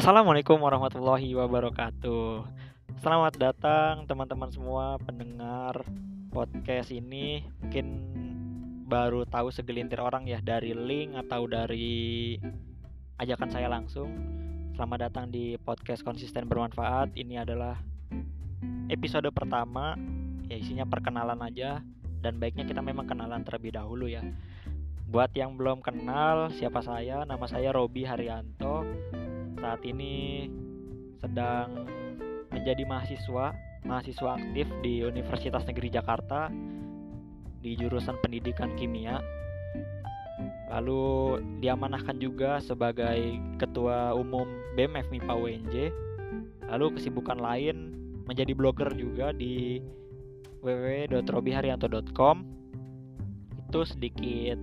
Assalamualaikum warahmatullahi wabarakatuh. Selamat datang teman-teman semua pendengar podcast ini. Mungkin baru tahu segelintir orang ya dari link atau dari ajakan saya langsung. Selamat datang di podcast konsisten bermanfaat. Ini adalah episode pertama. Ya isinya perkenalan aja dan baiknya kita memang kenalan terlebih dahulu ya. Buat yang belum kenal siapa saya, nama saya Robi Haryanto. Saat ini sedang menjadi mahasiswa, mahasiswa aktif di Universitas Negeri Jakarta di jurusan Pendidikan Kimia. Lalu diamanahkan juga sebagai ketua umum BEM FMIPA UNJ. Lalu kesibukan lain menjadi blogger juga di www.robiharyanto.com. Itu sedikit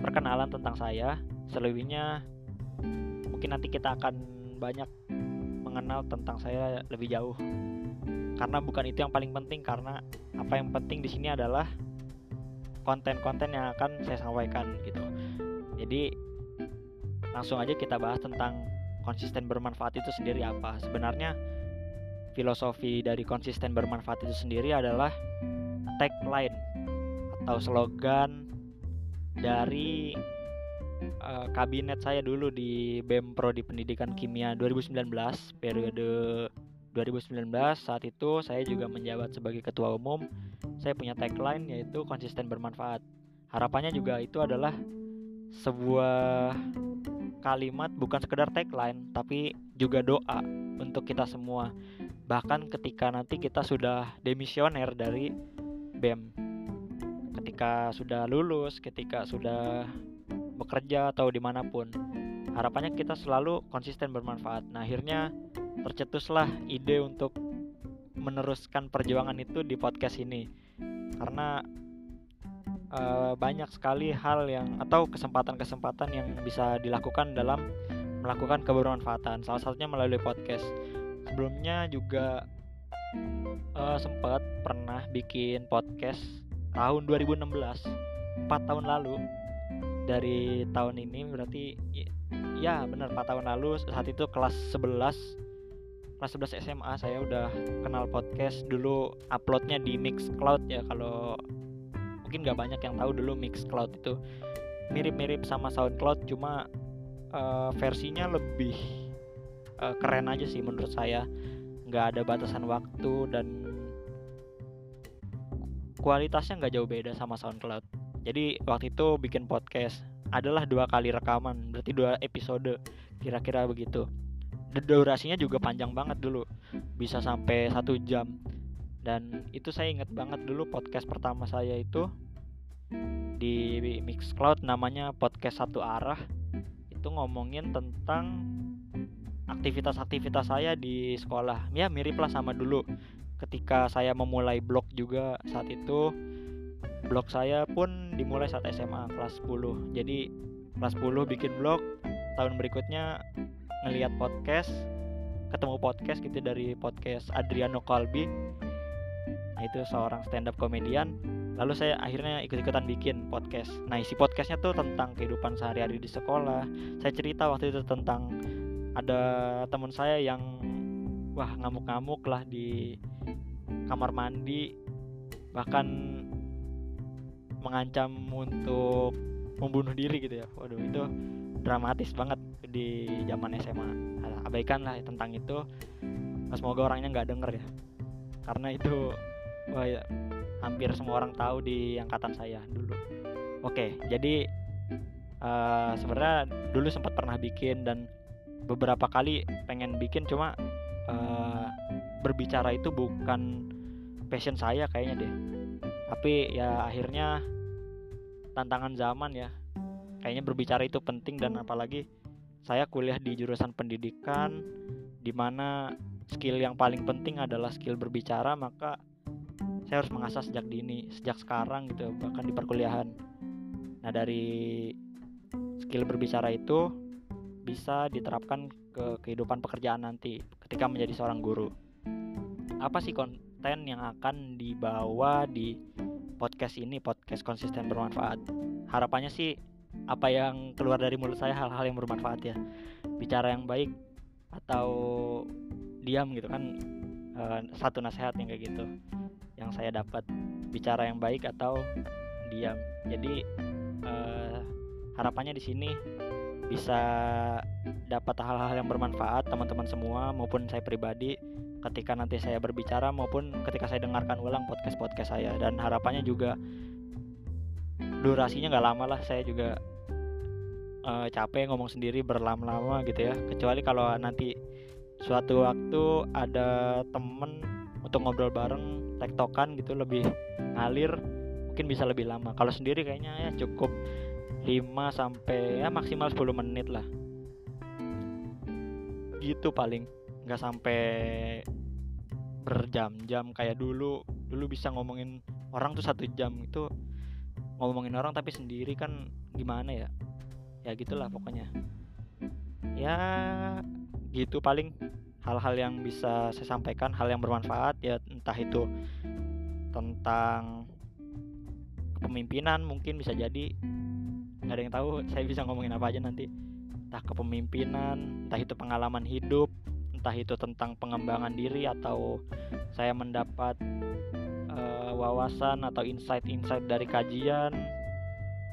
perkenalan tentang saya. Selebihnya mungkin nanti kita akan banyak mengenal tentang saya lebih jauh. Karena bukan itu yang paling penting karena apa yang penting di sini adalah konten-konten yang akan saya sampaikan gitu. Jadi langsung aja kita bahas tentang konsisten bermanfaat itu sendiri apa. Sebenarnya filosofi dari konsisten bermanfaat itu sendiri adalah tagline atau slogan dari uh, kabinet saya dulu di BEM Prodi Pendidikan Kimia 2019 periode 2019 saat itu saya juga menjabat sebagai ketua umum. Saya punya tagline yaitu konsisten bermanfaat. Harapannya juga itu adalah sebuah kalimat bukan sekedar tagline tapi juga doa untuk kita semua. Bahkan ketika nanti kita sudah demisioner dari BEM ketika sudah lulus, ketika sudah bekerja atau di mana pun. Harapannya kita selalu konsisten bermanfaat. Nah akhirnya tercetuslah ide untuk meneruskan perjuangan itu di podcast ini karena uh, banyak sekali hal yang atau kesempatan-kesempatan yang bisa dilakukan dalam melakukan kebermanfaatan. Salah satunya melalui podcast. Sebelumnya juga uh, sempat pernah bikin podcast tahun 2016 4 tahun lalu dari tahun ini berarti ya benar 4 tahun lalu saat itu kelas 11 kelas 11 SMA saya udah kenal podcast dulu uploadnya di Mixcloud ya kalau mungkin nggak banyak yang tahu dulu Mixcloud itu mirip-mirip sama SoundCloud cuma uh, versinya lebih uh, keren aja sih menurut saya nggak ada batasan waktu dan kualitasnya nggak jauh beda sama SoundCloud. Jadi waktu itu bikin podcast adalah dua kali rekaman, berarti dua episode kira-kira begitu. Durasinya juga panjang banget dulu, bisa sampai satu jam. Dan itu saya inget banget dulu podcast pertama saya itu di Mixcloud namanya podcast satu arah itu ngomongin tentang aktivitas-aktivitas saya di sekolah ya mirip lah sama dulu ketika saya memulai blog juga saat itu blog saya pun dimulai saat SMA kelas 10 jadi kelas 10 bikin blog tahun berikutnya ngelihat podcast ketemu podcast gitu dari podcast Adriano Kalbi nah itu seorang stand up komedian. Lalu saya akhirnya ikut-ikutan bikin podcast. Nah isi podcastnya tuh tentang kehidupan sehari-hari di sekolah. Saya cerita waktu itu tentang ada teman saya yang wah ngamuk-ngamuk lah di kamar mandi. Bahkan mengancam untuk membunuh diri gitu ya. Waduh itu dramatis banget di zaman SMA abaikan lah tentang itu. Semoga orangnya nggak denger ya. Karena itu wah ya, hampir semua orang tahu di angkatan saya dulu. Oke jadi uh, sebenarnya dulu sempat pernah bikin dan beberapa kali pengen bikin cuma uh, berbicara itu bukan passion saya kayaknya deh. Tapi ya akhirnya tantangan zaman ya kayaknya berbicara itu penting dan apalagi saya kuliah di jurusan pendidikan di mana skill yang paling penting adalah skill berbicara maka saya harus mengasah sejak dini sejak sekarang gitu bahkan di perkuliahan nah dari skill berbicara itu bisa diterapkan ke kehidupan pekerjaan nanti ketika menjadi seorang guru. Apa sih konten yang akan dibawa di podcast ini, podcast konsisten bermanfaat? Harapannya sih apa yang keluar dari mulut saya hal-hal yang bermanfaat ya. bicara yang baik atau diam gitu kan uh, satu nasihat yang kayak gitu yang saya dapat bicara yang baik atau diam jadi uh, harapannya di sini bisa dapat hal-hal yang bermanfaat teman-teman semua maupun saya pribadi ketika nanti saya berbicara maupun ketika saya dengarkan ulang podcast-podcast saya. Dan harapannya juga durasinya nggak lama lah saya juga uh, capek ngomong sendiri berlama-lama gitu ya. Kecuali kalau nanti suatu waktu ada temen untuk ngobrol bareng tektokan gitu lebih ngalir mungkin bisa lebih lama. Kalau sendiri kayaknya ya cukup 5 sampai ya maksimal 10 menit lah. Gitu paling. Nggak sampai berjam-jam. Kayak dulu dulu bisa ngomongin orang tuh satu jam itu ngomongin orang tapi sendiri kan gimana ya? Ya gitulah pokoknya. Ya gitu paling. Hal-hal yang bisa saya sampaikan hal yang bermanfaat ya entah itu tentang kepemimpinan mungkin bisa jadi nggak ada yang tahu saya bisa ngomongin apa aja nanti. Entah kepemimpinan entah itu pengalaman hidup entah itu tentang pengembangan diri atau saya mendapat uh, wawasan atau insight-insight dari kajian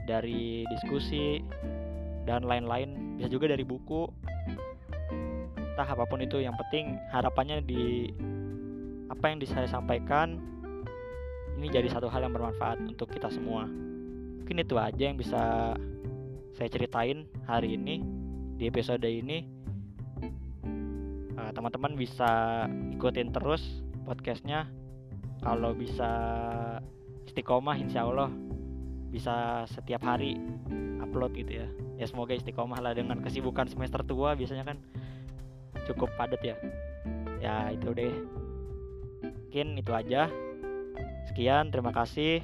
dari diskusi dan lain-lain. Bisa juga dari buku. Entah apa pun itu yang penting harapannya di apa yang saya sampaikan ini jadi satu hal yang bermanfaat untuk kita semua mungkin itu aja yang bisa saya ceritain hari ini di episode ini. Teman-teman bisa ikutin terus podcastnya. Kalau bisa istiqomah insya Allah bisa setiap hari upload gitu ya. Ya semoga istiqomah lah dengan kesibukan semester tua biasanya kan cukup padat ya. Ya itu deh. Mungkin itu aja. Sekian terima kasih